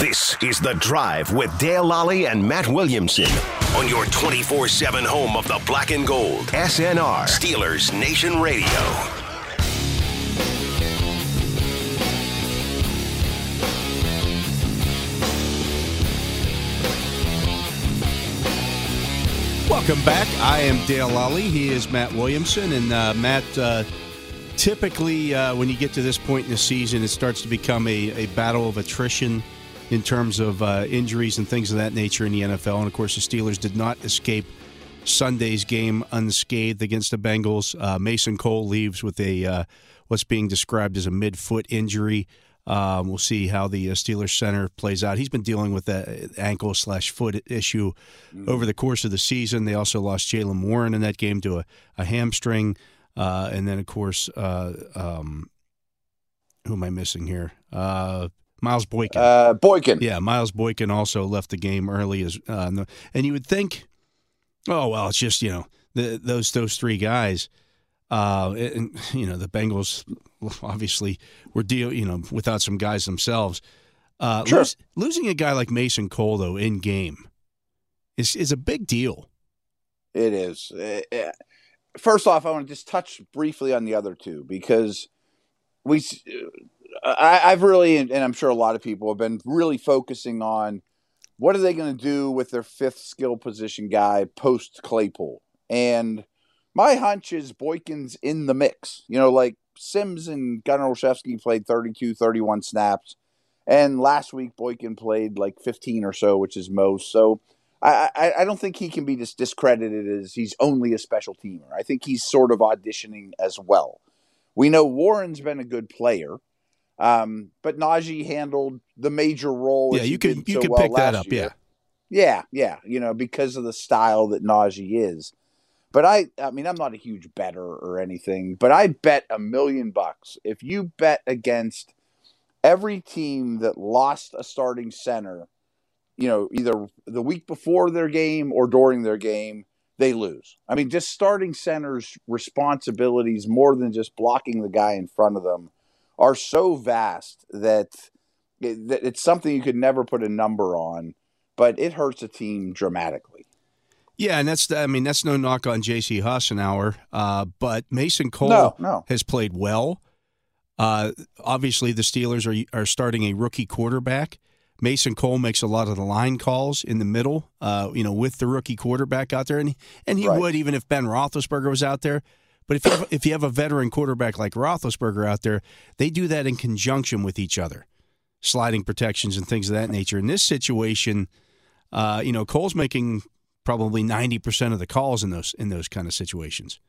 This is The Drive with Dale Lolley and Matt Williamson on your 24 7 home of the black and gold. SNR, Steelers Nation Radio. Welcome back. I am Dale Lolley. He is Matt Williamson. And uh, Matt, uh, typically uh, when you get to this point in the season, it starts to become a, a battle of attrition in terms of uh, injuries and things of that nature in the NFL. And of course, the Steelers did not escape Sunday's game unscathed against the Bengals. Uh, Mason Cole leaves with a uh, what's being described as a midfoot injury. Um, we'll see how the uh, Steelers center plays out. He's been dealing with that ankle slash foot issue mm-hmm. over the course of the season. They also lost Jaylen Warren in that game to a, a hamstring, uh, and then of course, uh, um, who am I missing here? Miles Boykin. Uh, Boykin. Yeah, Miles Boykin also left the game early as, uh, and you would think, oh well, it's just you know the, those those three guys. Uh, and you know the Bengals obviously were deal you know without some guys themselves. Uh, sure. lose, losing a guy like Mason Cole though in game is is a big deal. It is. Uh, first off, I want to just touch briefly on the other two because we I, have really, and I'm sure a lot of people have been really focusing on what are they going to do with their fifth skill position guy post Claypool. And my hunch is Boykin's in the mix. You know, like Sims and Gunnar Olszewski played 32, 31 snaps. And last week, Boykin played like 15 or so, which is most. So I, I, I don't think he can be just discredited as he's only a special teamer. I think he's sort of auditioning as well. We know Warren's been a good player. Um, but Najee handled the major role. Yeah, you can you so can well pick that up. Year. Yeah, yeah, yeah. You know, because of the style that Najee is. But I, I mean, I'm not a huge better or anything, but I bet a million bucks if you bet against every team that lost a starting center, you know, either the week before their game or during their game, they lose. I mean, just starting centers' responsibilities more than just blocking the guy in front of them are so vast that, it, that it's something you could never put a number on, but it hurts a team dramatically. Yeah, and that's I mean that's no knock on J.C. Hassenauer, uh, but Mason Cole no, no. has played well. Uh, obviously, the Steelers are are starting a rookie quarterback. Mason Cole makes a lot of the line calls in the middle, uh, you know, with the rookie quarterback out there, and he, and he right. would even if Ben Roethlisberger was out there. But if you have, if you have a veteran quarterback like Roethlisberger out there, they do that in conjunction with each other, sliding protections and things of that nature. In this situation, uh, you know, Cole's making probably ninety percent of the calls in those in those kind of situations.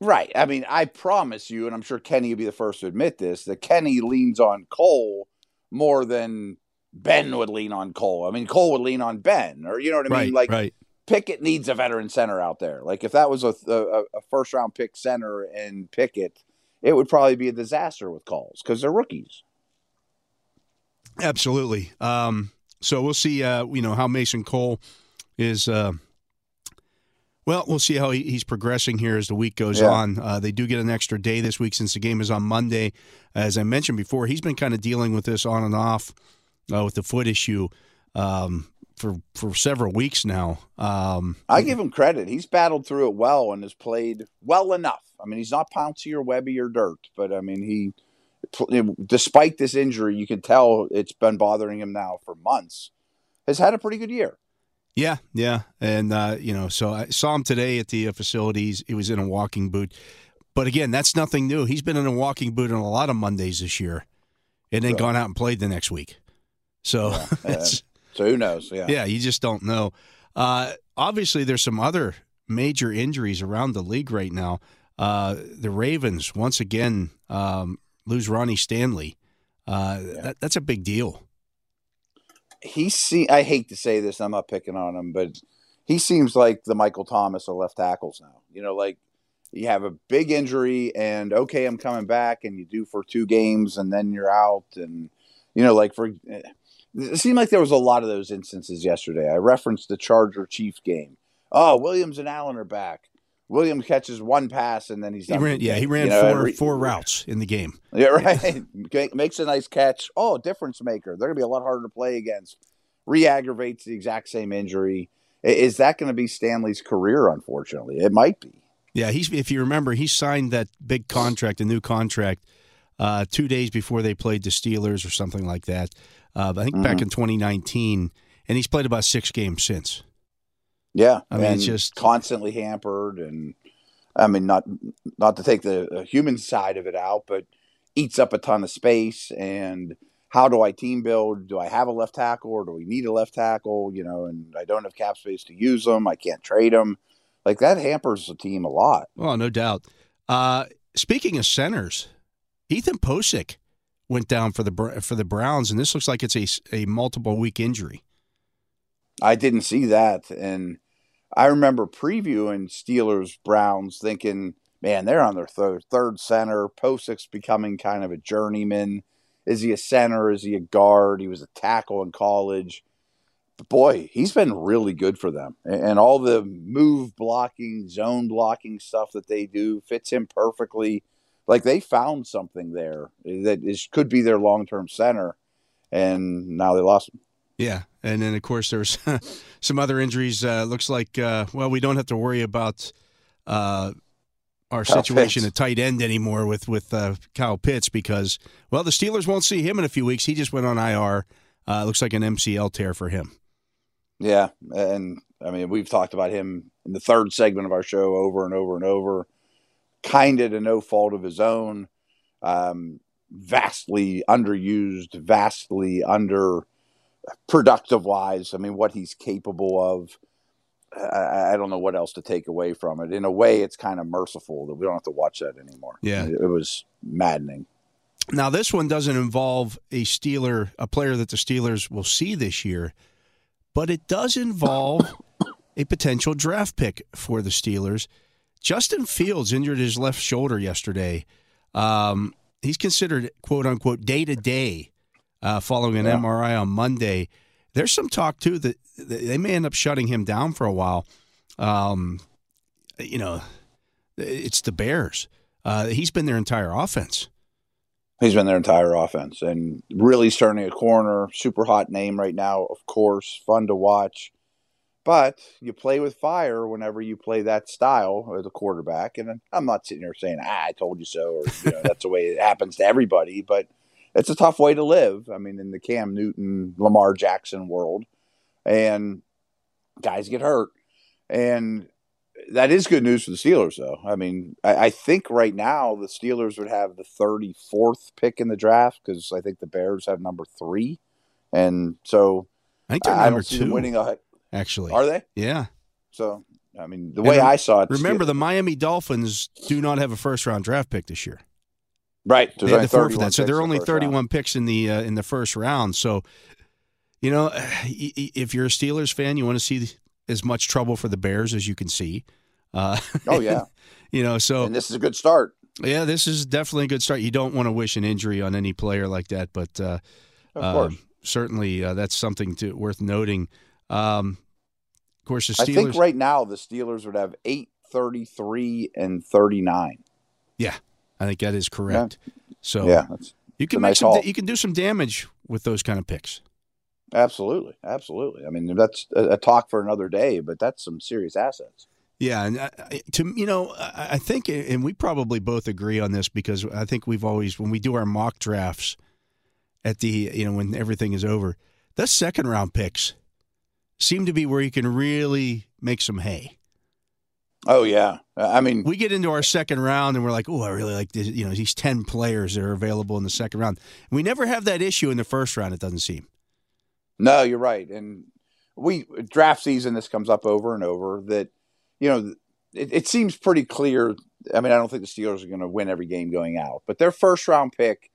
Right. I mean, I promise you, and I'm sure Kenny will be the first to admit this, that Kenny leans on Cole more than Ben would lean on Cole. I mean, Cole would lean on Ben, or you know what I mean? Like, right. Pickett needs a veteran center out there. Like if that was a, a, a first round pick center and Pickett, it would probably be a disaster with calls because they're rookies. Absolutely. Um, so we'll see. Uh, you know how Mason Cole is. Uh, well, we'll see how he, he's progressing here as the week goes yeah. on. Uh, they do get an extra day this week since the game is on Monday. As I mentioned before, he's been kind of dealing with this on and off uh, with the foot issue um, for for several weeks now. Um, I give him credit; he's battled through it well and has played well enough. I mean, he's not Pouncey or Webby or Dirt, but I mean, he, despite this injury, you can tell it's been bothering him now for months. Has had a pretty good year. Yeah, yeah, and uh, you know, so I saw him today at the uh, facilities. He was in a walking boot, but again, that's nothing new. He's been in a walking boot on a lot of Mondays this year, and then right. gone out and played the next week. So, yeah. so who knows? Yeah, yeah, you just don't know. Uh, obviously, there's some other major injuries around the league right now. Uh, the Ravens once again um, lose Ronnie Stanley. Uh, yeah. that, that's a big deal he see I hate to say this, I'm not picking on him, but he seems like the Michael Thomas of left tackles now. You know, like you have a big injury and okay, I'm coming back and you do for two games and then you're out and you know, like for it seemed like there was a lot of those instances yesterday. I referenced the Charger Chief game. Oh, Williams and Allen are back. Williams catches one pass and then he's he ran, yeah he ran you know, four four routes in the game. Yeah, right. Makes a nice catch. Oh, difference maker. They're gonna be a lot harder to play against. Re-aggravates the exact same injury. Is that going to be Stanley's career? Unfortunately, it might be. Yeah, he's. If you remember, he signed that big contract, a new contract, uh, two days before they played the Steelers or something like that. Uh, I think mm-hmm. back in 2019, and he's played about six games since. Yeah, I mean, it's just constantly hampered, and I mean, not not to take the human side of it out, but eats up a ton of space. And how do I team build? Do I have a left tackle, or do we need a left tackle? You know, and I don't have cap space to use them. I can't trade them. Like that hampers the team a lot. Well, no doubt. Uh, speaking of centers, Ethan Pocic went down for the for the Browns, and this looks like it's a a multiple week injury. I didn't see that, and I remember previewing Steelers Browns thinking, man, they're on their third, third center. Pocic's becoming kind of a journeyman. Is he a center? Is he a guard? He was a tackle in college. But boy, he's been really good for them. And all the move blocking, zone blocking stuff that they do fits him perfectly. Like they found something there that is could be their long term center. And now they lost him. Yeah, and then of course there's some other injuries. Uh, looks like uh, well, we don't have to worry about uh, our Kyle situation Pitts. at tight end anymore with with uh, Kyle Pitts because well, the Steelers won't see him in a few weeks. He just went on IR. Uh, looks like an MCL tear for him. Yeah, and I mean we've talked about him in the third segment of our show over and over and over. Kind of to no fault of his own. Um, vastly underused, vastly under productive wise. I mean, what he's capable of. I, I, don't know what else to take away from it. In a way, it's kind of merciful that we don't have to watch that anymore. Yeah, it, it was maddening. Now, this one doesn't involve a Steeler, a player that the Steelers will see this year, but it does involve a potential draft pick for the Steelers. Justin Fields injured his left shoulder yesterday. Um, he's considered quote unquote day to day uh, following an yeah. MRI on Monday. There's some talk too that they may end up shutting him down for a while. Um, you know, it's the Bears. Uh, he's been their entire offense. He's been their entire offense and really starting a corner. Super hot name right now, of course. Fun to watch. But you play with fire whenever you play that style as a quarterback. And I'm not sitting here saying, ah, I told you so, or you know, that's the way it happens to everybody. But it's a tough way to live. I mean, in the Cam Newton, Lamar Jackson world, and guys get hurt, and that is good news for the Steelers, though. I mean, I, I think right now the Steelers would have the 34th pick in the draft because I think the Bears have number three, and so I think they're I number two. winning a, actually, are they? Yeah. So I mean, the way I saw it. Remember, the Miami Dolphins do not have a first round draft pick this year. Right. They had the four for that. So there are only 31 round. picks in the uh, in the first round. So, you know, if you're a Steelers fan, you want to see as much trouble for the Bears as you can see. Uh, oh yeah. you know, so and this is a good start. Yeah, this is definitely a good start. You don't want to wish an injury on any player like that, but uh, uh, certainly uh, that's something to worth noting. Um, of course, the Steelers. I think right now the Steelers would have eight, thirty-three, and thirty-nine. Yeah, I think that is correct. Yeah. So yeah, you can make nice some, you can do some damage with those kind of picks. Absolutely, absolutely. I mean, that's a, a talk for another day, but that's some serious assets. Yeah, and uh, to you know, I think, and we probably both agree on this because I think we've always, when we do our mock drafts, at the you know when everything is over, the second round picks seem to be where you can really make some hay. Oh yeah, I mean, we get into our second round and we're like, oh, I really like this. You know, these ten players that are available in the second round. we never have that issue in the first round. It doesn't seem. No, you're right, and we draft season. This comes up over and over that you know it, it seems pretty clear. I mean, I don't think the Steelers are going to win every game going out, but their first round pick,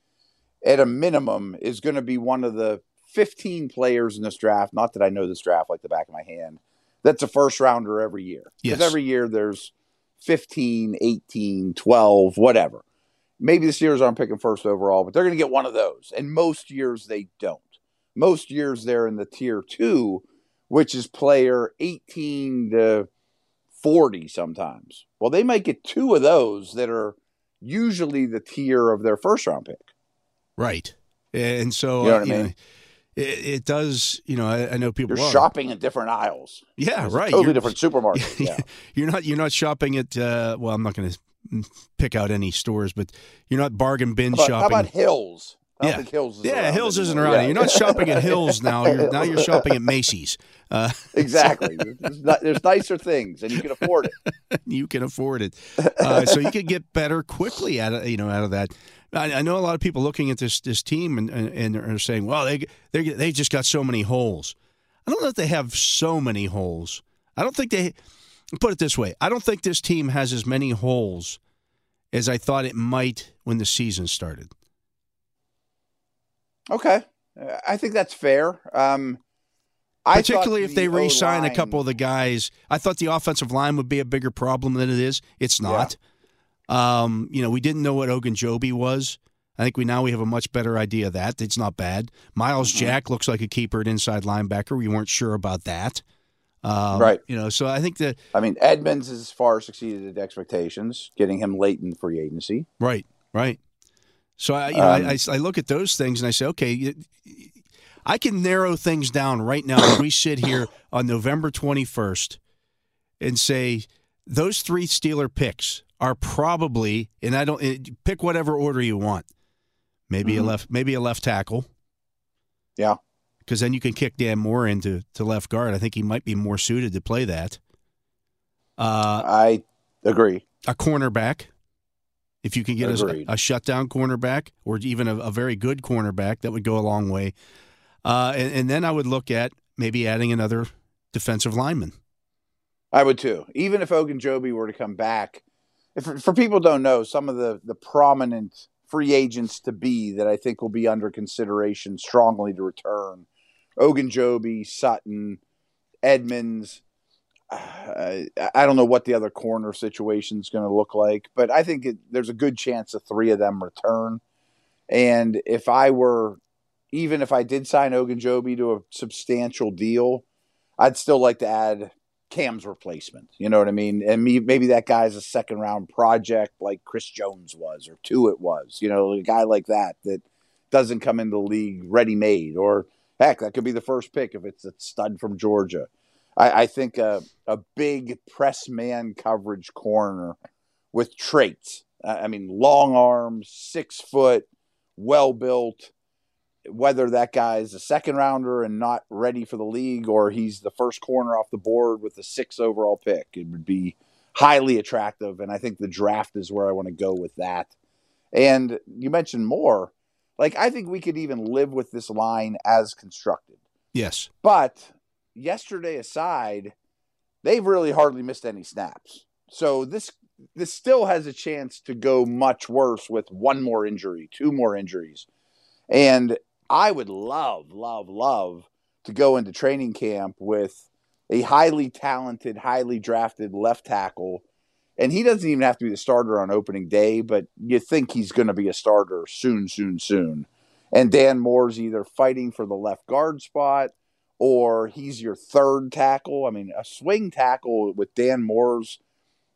at a minimum, is going to be one of the 15 players in this draft. Not that I know this draft like the back of my hand that's a first rounder every year. Because yes. every year there's 15, 18, 12, whatever. Maybe the Steelers aren't picking first overall, but they're going to get one of those. And most years they don't. Most years they're in the tier two, which is player 18 to 40 sometimes. Well, they might get two of those that are usually the tier of their first round pick. Right. And so, you know what uh, I mean? Know, it, it does. You know, I, I know people. You're shopping in different aisles. Yeah, right. Totally you're, different supermarket. Yeah. you're not. You're not shopping at. Uh, well, I'm not going to pick out any stores, but you're not bargain bin how about, shopping. How about Hills? Yeah, Hills yeah, Hills isn't around. Yeah. You're not shopping at Hills now. You're, now you're shopping at Macy's. Uh, exactly. There's, not, there's, nicer things, and you can afford it. you can afford it, uh, so you can get better quickly out of you know out of that. I, I know a lot of people looking at this this team and, and, and are saying, "Well, they they they just got so many holes." I don't know if they have so many holes. I don't think they put it this way. I don't think this team has as many holes as I thought it might when the season started. Okay, I think that's fair. Um, Particularly if the they re-sign O-line... a couple of the guys, I thought the offensive line would be a bigger problem than it is. It's not. Yeah. Um, you know, we didn't know what Ogunjobi was. I think we now we have a much better idea of that. It's not bad. Myles mm-hmm. Jack looks like a keeper at inside linebacker. We weren't sure about that. Um, right. You know, so I think that I mean Edmunds has far succeeded at expectations, getting him late in free agency. Right. Right. So I, you know, um, I, I, look at those things and I say, okay, I can narrow things down right now. as we sit here on November twenty first, and say those three Steeler picks are probably, and I don't eh, pick whatever order you want. Maybe mm-hmm. a left, maybe a left tackle. Yeah, because then you can kick Dan Moore into to left guard. I think he might be more suited to play that. Uh, I agree. A cornerback, if you can get a, a, shutdown cornerback or even a, a, very good cornerback, that would go a long way. Uh, and, and then I would look at maybe adding another defensive lineman. I would too. Even if Ogunjobi were to come back, if, for people don't know, some of the the prominent free agents to be that I think will be under consideration strongly to return: Ogunjobi, Sutton, Edmunds. Uh, I don't know what the other corner situation is going to look like, but I think it, there's a good chance the three of them return. And if I were, even if I did sign Ogunjobi to a substantial deal, I'd still like to add Cam's replacement. You know what I mean? And me, maybe that guy's a second round project like Chris Jones was, or two it was. You know, a guy like that that doesn't come into the league ready made, or heck, that could be the first pick if it's a stud from Georgia. I, I think a, a big press man coverage corner with traits. I mean, long arms, six foot, well built whether that guy is a second rounder and not ready for the league or he's the first corner off the board with the six overall pick. It would be highly attractive. And I think the draft is where I want to go with that. And you mentioned more. Like, I think we could even live with this line as constructed. Yes. But yesterday aside, they've really hardly missed any snaps. So this this still has a chance to go much worse with one more injury, two more injuries. And I would love, love, love to go into training camp with a highly talented, highly drafted left tackle. And he doesn't even have to be the starter on opening day, but you think he's going to be a starter soon, soon, soon. And Dan Moore's either fighting for the left guard spot or he's your third tackle. I mean, a swing tackle with Dan Moore's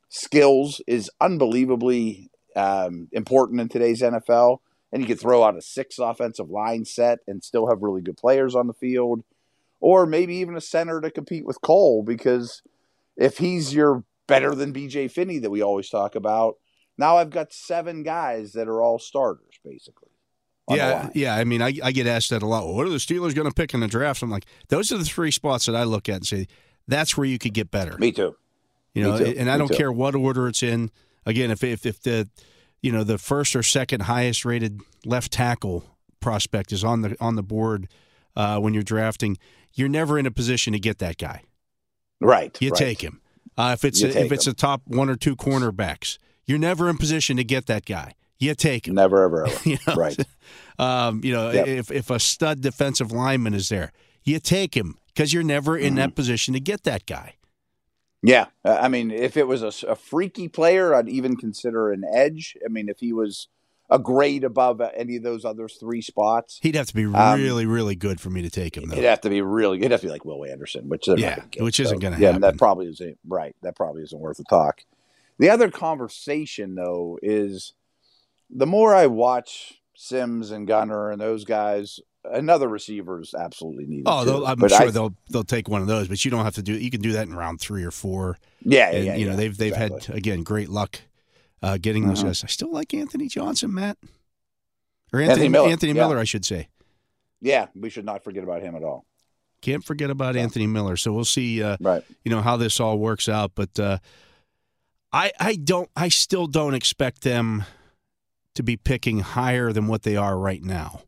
skills is unbelievably um, important in today's NFL and you could throw out a six offensive line set and still have really good players on the field, or maybe even a center to compete with Cole because if he's your better than BJ Finney that we always talk about, now I've got seven guys that are all starters basically. Yeah, yeah. I mean, I, I get asked that a lot. Well, what are the Steelers going to pick in the draft? I'm like, those are the three spots that I look at and say that's where you could get better. Me too. You know, too. and I Me don't too. care what order it's in. Again, if if if the you know the first or second highest rated left tackle prospect is on the on the board uh, when you're drafting, you're never in a position to get that guy. Right. You right. take him. Uh, if it's a, if it's him. a top one or two cornerbacks, you're never in position to get that guy. You take him. Never ever ever. You know? Right. Um, you know, Yep. if if a stud defensive lineman is there, you take him because you're never in Mm-hmm. that position to get that guy. Yeah, I mean, if it was a, a freaky player, I'd even consider an edge. I mean, if he was a grade above any of those other three spots, He'd have to be Um, really, really good for me to take him, though. it'd have to be really. It'd have to be like Will Anderson, which Yeah, get, which isn't gonna Yeah, happen. that probably isn't right. That probably isn't worth the talk. The other conversation, though, is the more I watch Sims and Gunner and those guys, another receiver is absolutely needed. Oh. I'm But sure I- they'll they'll take one of those, but you don't have to do. You can do that in round three or four. Yeah, yeah, And yeah, you know yeah, they've they've exactly. had again great luck uh, getting those Mhm. guys. I still like Anthony Johnson, Matt, or Anthony Anthony Miller, Anthony yeah. I should say. Yeah, we should not forget about him at all. Can't forget about Anthony Miller. So we'll see. Uh, Right. you know how this all works out, but uh, I I don't I still don't expect them to be picking higher than what they are right now.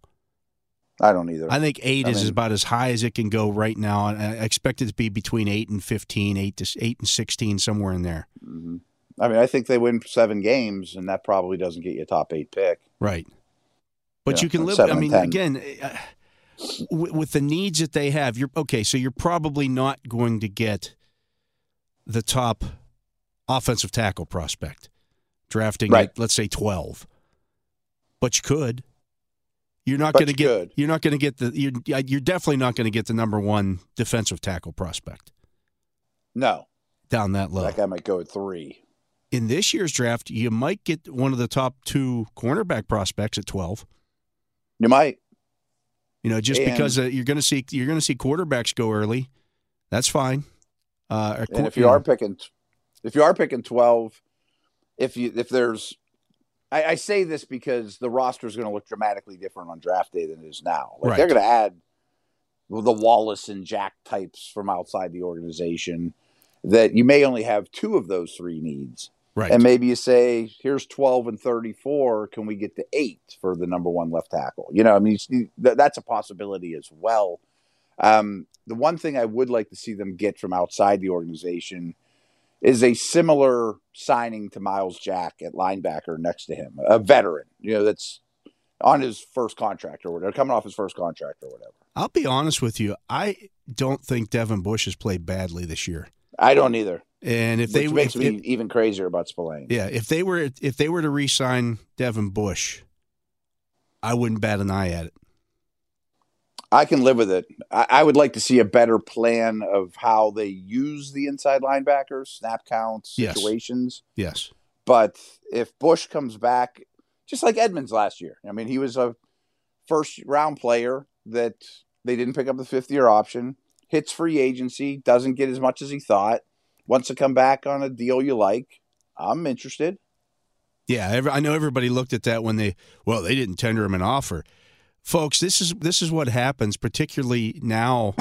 I don't either. I think eight I is mean- about as high as it can go right now, and I expect it to be between eight and 15, eight to eight and sixteen, somewhere in there. hmm I mean, I think they win seven games, and that probably doesn't get you a top eight pick. Right. But Yeah, you can live. I mean, 10. again, uh, with, with the needs that they have, you're okay. So you're probably not going to get the top offensive tackle prospect drafting Right. at let's say twelve, but you could. You're not going to get. could. You're not going to get the. You're, you're definitely not going to get the number one defensive tackle prospect No, down that low. that guy might go at three. In this year's draft, you might get one of the top two cornerback prospects at twelve. You might. You know, just And- because uh, you're going to see you're going to see quarterbacks go early, that's fine. Uh, And if you are picking, if you are picking twelve, if you if there's, I, I say this because the roster is going to look dramatically different on draft day than it is now. Like they're going to add the Wallace and Jack types from outside the organization. That you may only have two of those three needs. right, And maybe you say, here's 12 and 34. Can we get to eight for the number one left tackle? You know, I mean, that's a possibility as well. Um, the one thing I would like to see them get from outside the organization is a similar signing to Myles Jack at linebacker next to him, a veteran, you know, that's on his first contract or whatever, coming off his first contract or whatever. I'll be honest with you. I don't think Devin Bush has played badly this year. I don't either. And if Which they makes if, me if- even crazier about Spillane. yeah, if they were if they were to re-sign Devin Bush, I wouldn't bat an eye at it. I can live with it. I, I would like to see a better plan of how they use the inside linebackers, snap counts, Yes. situations. Yes, But if Bush comes back, just like Edmunds last year, I mean, he was a first round player that they didn't pick up the fifth year option, hits free agency, doesn't get as much as he thought, wants to come back on a deal you like. I'm interested. yeah. I know everybody looked at that when they well they didn't tender him an offer. Folks, this is this is what happens, particularly now.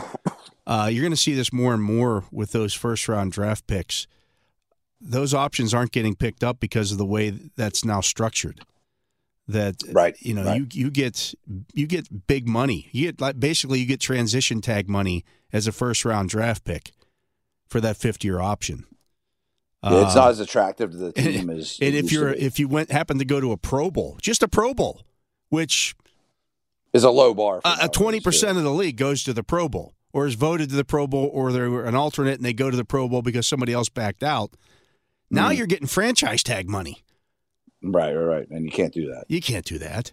Uh, you're going to see this more and more with those first round draft picks. Those options aren't getting picked up because of the way that's now structured. That Right, you know right. you you get you get big money. You get like basically you get transition tag money as a first round draft pick for that 50 year option. Yeah, it's Uh, not as attractive to the team as. and if you're if you went happened to go to a Pro Bowl, just a Pro Bowl, which is a low bar. uh, twenty percent of the league goes to the Pro Bowl, or is voted to the Pro Bowl, or they're an alternate and they go to the Pro Bowl because somebody else backed out. Now Mhm. you're getting franchise tag money. Right, right, right, and you can't do that. You can't do that.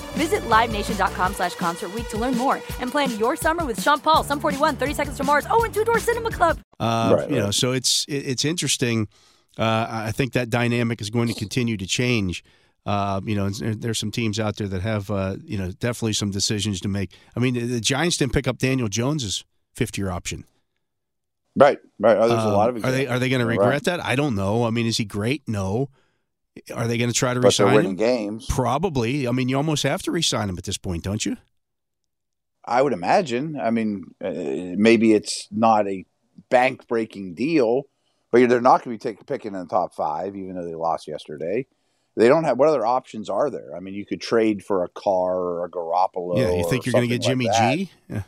Visit LiveNation.com slash Concert Week to learn more and plan your summer with Sean Paul, Sum 41, 30 Seconds to Mars, oh, and Two Door Cinema Club. Uh, Right, you know, so it's it, it's interesting. Uh, I think that dynamic is going to continue to change. Uh, you know, there's some teams out there that have uh, you know definitely some decisions to make. I mean, the, the Giants didn't pick up Daniel Jones's fifth year option. Right, right. Oh, there's a Um, lot of are they are they going to regret Right. that? I don't know. I mean, is he great? No. Are they going to try to But they're resign winning him? games. Probably. I mean, you almost have to resign him at this point, don't you? I would imagine. I mean, uh, maybe it's not a bank breaking deal, but they're not going to be taking picking in the top five, even though they lost yesterday. They don't have what other options are there? I mean, you could trade for a Carr or a Garoppolo. yeah. You think you're going to get Jimmy like. G? Yeah.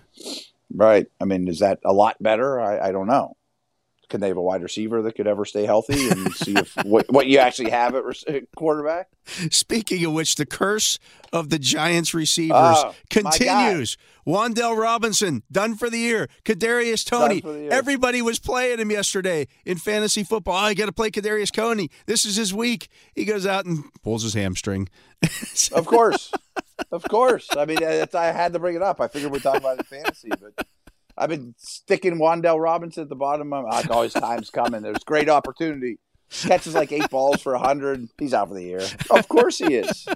Right. I mean, is that a lot better? I, I don't know. Can they have a wide receiver that could ever stay healthy and see if what, what you actually have at quarterback? Speaking of which, the curse of the Giants receivers Oh, continues. Wan'Dale Robinson done for the year. Kadarius Toney. year. Everybody was playing him yesterday in fantasy football. Oh, I got to play Kadarius Toney. This is his week. He goes out and pulls his hamstring. Of course, of course. I mean, I had to bring it up. I figured we're talking about fantasy, but I've been sticking Wan'Dale Robinson at the bottom of. Like, oh, his time's coming. There's great opportunity. Catches like eight balls for a hundred. He's out for the year. Of course he is.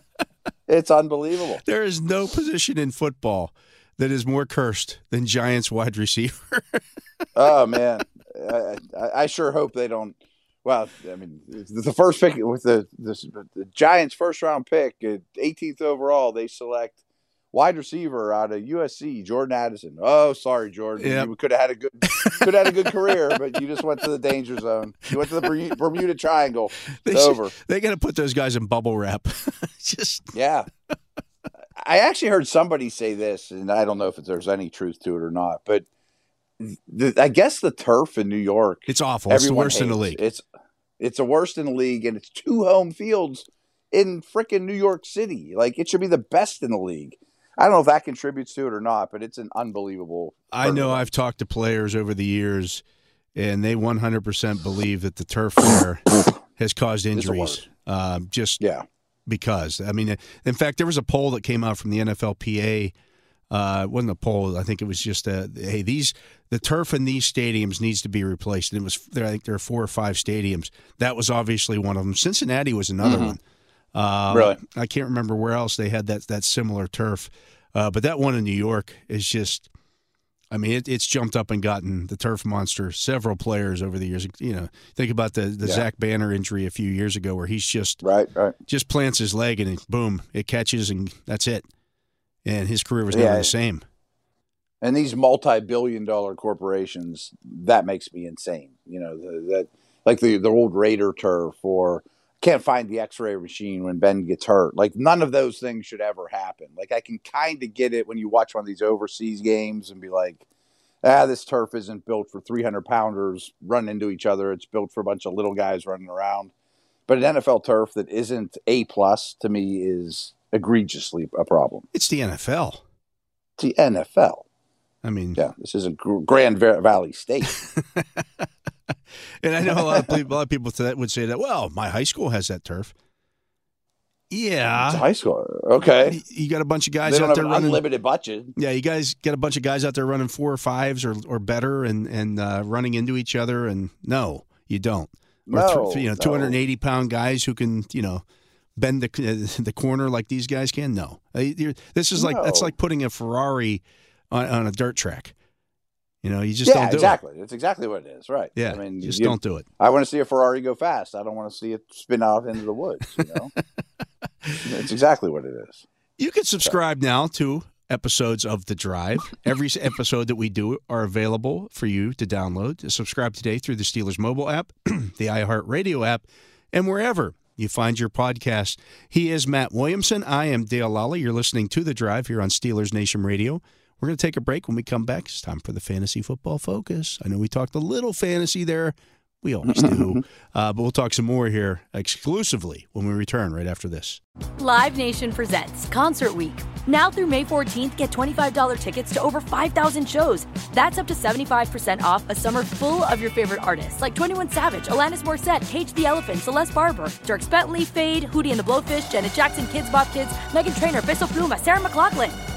It's unbelievable. There is no position in football that is more cursed than Giants wide receiver. Oh man, I, I, I sure hope they don't. Well, I mean, the first pick with the the, the Giants' first round pick, at 18th overall, they select wide receiver out of USC, Jordan Addison. Oh, sorry, Jordan, Yep. you could have had a good could have had a good career, but you just went to the danger zone. You went to the Bermuda Triangle. They It's should- over. They got to put those guys in bubble wrap. Just Yeah. I actually heard somebody say this, and I don't know if there's any truth to it or not, but the, I guess the turf in New York it's awful. It's the worst in the league. It's it's the worst in the league, and it's two home fields in freaking New York City. Like it should be the best in the league. I don't know if that contributes to it or not, but it's an unbelievable. I know. I've talked to players over the years, and they 100% believe that the turf there has caused injuries. Um, just Yeah, because. I mean, in fact, there was a poll that came out from the NFLPA. Uh, it wasn't a poll. I think it was just a hey, these the turf in these stadiums needs to be replaced. And it was there. I think there are four or five stadiums. That was obviously one of them. Cincinnati was another one. Uh, Really? I can't remember where else they had that that similar turf, uh, but that one in New York is just. I mean, it, it's jumped up and gotten the turf monster several players over the years. You know, think about the the Yeah. Zach Banner injury a few years ago, where he's just right, right. just plants his leg and it, boom, it catches and that's it. And his career was Yeah. never the same. And these multi-billion-dollar corporations that makes me insane. You know the, that like the the old Raider turf or can't find the X-ray machine when Ben gets hurt. Like none of those things should ever happen. Like I can kind of get it when you watch one of these overseas games and be like, ah, this turf isn't built for 300 pounders running into each other. It's built for a bunch of little guys running around. But an NFL turf that isn't a plus to me is egregiously a problem. It's the NFL. It's the NFL. I mean, Yeah, this isn't Grand Valley State. and I know a lot of people, a lot of people to that would say that. Well, my high school has that turf. It's Yeah, high school. Okay. you- got a bunch of guys out there an running. unlimited budget. Yeah, you guys get a bunch of guys out there running four or fives or or better, and and uh, running into each other. And no, you don't. Or No, th- you know, no. two hundred and eighty pound guys who can you know bend the uh, the corner like these guys can. No, Uh, this is like that's like putting a Ferrari on, on a dirt track. You know, you just yeah, don't do it. exactly. That's exactly what it is. Right. Yeah, I mean, just you- don't do it. I want to see a Ferrari go fast. I don't want to see it spin off into the woods. You know, it's exactly what it is. You can subscribe now to episodes of The Drive. Every episode that we do are available for you to download. Subscribe today through the Steelers mobile app, the iHeartRadio app, and wherever you find your podcast. He is Matt Williamson. I am Dale Lolley. You're listening to The Drive here on Steelers Nation Radio. We're going to take a break. When we come back, it's time for the fantasy football focus. I know we talked a little fantasy there. We always do. Uh, but we'll talk some more here exclusively when we return right after this. Live Nation presents Concert Week. Now through May 14th, get $25 tickets to over 5,000 shows. That's up to 75% off a summer full of your favorite artists like 21 Savage, Alanis Morissette, Cage the Elephant, Celeste Barber, Dierks Bentley, Fade, Hootie and the Blowfish, Janet Jackson, Kidz Bop Kids, Meghan Trainor, Peso Pluma, Sarah McLachlan.